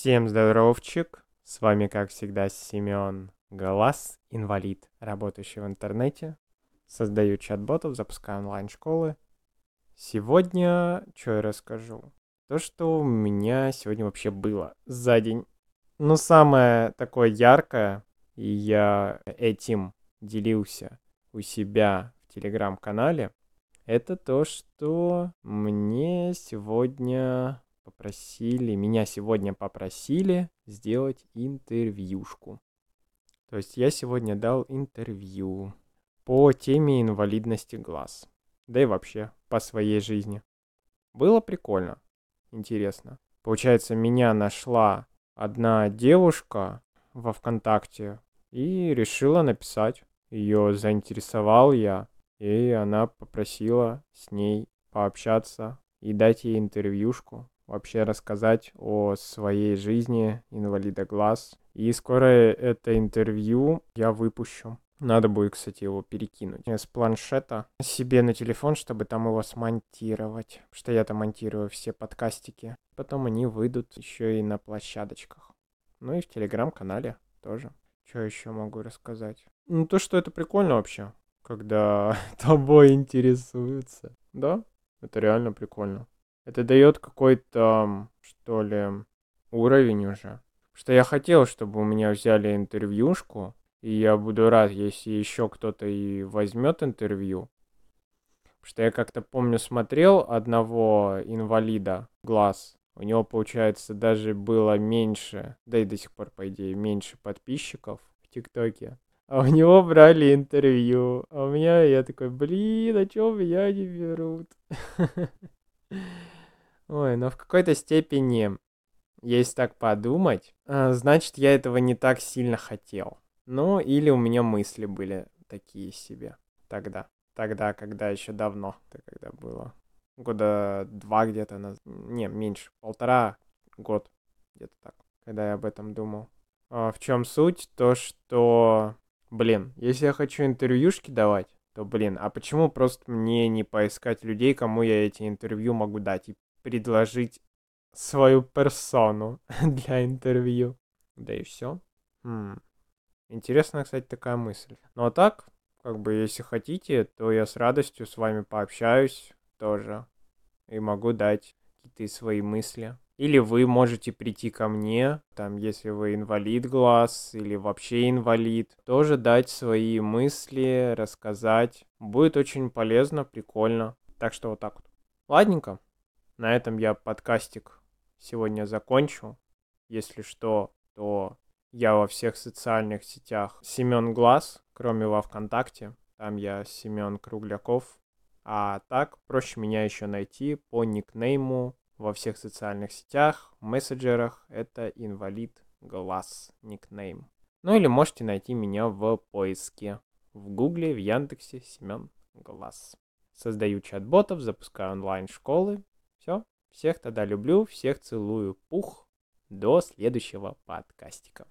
Всем здоровчик! С вами, как всегда, Семен Глаз, инвалид, работающий в интернете. Создаю чат-ботов, запускаю онлайн-школы. Сегодня, что я расскажу? То, что у меня сегодня вообще было за день. Ну, самое такое яркое, и я этим делился у себя в телеграм-канале, это то, что мне сегодня попросили, меня сегодня попросили сделать интервьюшку. То есть я сегодня дал интервью по теме инвалидности глаз. Да и вообще по своей жизни. Было прикольно, интересно. Получается, меня нашла одна девушка во ВКонтакте и решила написать. Ее заинтересовал я, и она попросила с ней пообщаться и дать ей интервьюшку вообще рассказать о своей жизни инвалида глаз. И скоро это интервью я выпущу. Надо будет, кстати, его перекинуть с планшета себе на телефон, чтобы там его смонтировать. Потому что я там монтирую все подкастики. Потом они выйдут еще и на площадочках. Ну и в телеграм-канале тоже. Что еще могу рассказать? Ну, то, что это прикольно вообще, когда тобой интересуются. Да, это реально прикольно. Это дает какой-то, что ли, уровень уже. Что я хотел, чтобы у меня взяли интервьюшку, и я буду рад, если еще кто-то и возьмет интервью. Что я как-то помню смотрел одного инвалида глаз. У него, получается, даже было меньше, да и до сих пор, по идее, меньше подписчиков в ТикТоке. А у него брали интервью. А у меня я такой, блин, а чё меня не берут? Ой, но в какой-то степени, если так подумать, а, значит, я этого не так сильно хотел. Ну, или у меня мысли были такие себе тогда. Тогда, когда еще давно, это когда было. Года два где-то, на... не, меньше, полтора год, где-то так, когда я об этом думал. А в чем суть? То, что, блин, если я хочу интервьюшки давать, то, блин, а почему просто мне не поискать людей, кому я эти интервью могу дать? И предложить свою персону для интервью. Да и все. Хм. Интересная, кстати, такая мысль. Ну а так, как бы, если хотите, то я с радостью с вами пообщаюсь тоже. И могу дать какие-то свои мысли. Или вы можете прийти ко мне, там, если вы инвалид глаз или вообще инвалид, тоже дать свои мысли, рассказать. Будет очень полезно, прикольно. Так что вот так вот. Ладненько. На этом я подкастик сегодня закончу. Если что, то я во всех социальных сетях Семен Глаз, кроме во ВКонтакте. Там я Семен Кругляков. А так, проще меня еще найти по никнейму во всех социальных сетях, мессенджерах. Это инвалид глаз никнейм. Ну или можете найти меня в поиске. В Гугле, в Яндексе Семен Глаз. Создаю чат-ботов, запускаю онлайн-школы, все. Всех тогда люблю, всех целую. Пух. До следующего подкастика.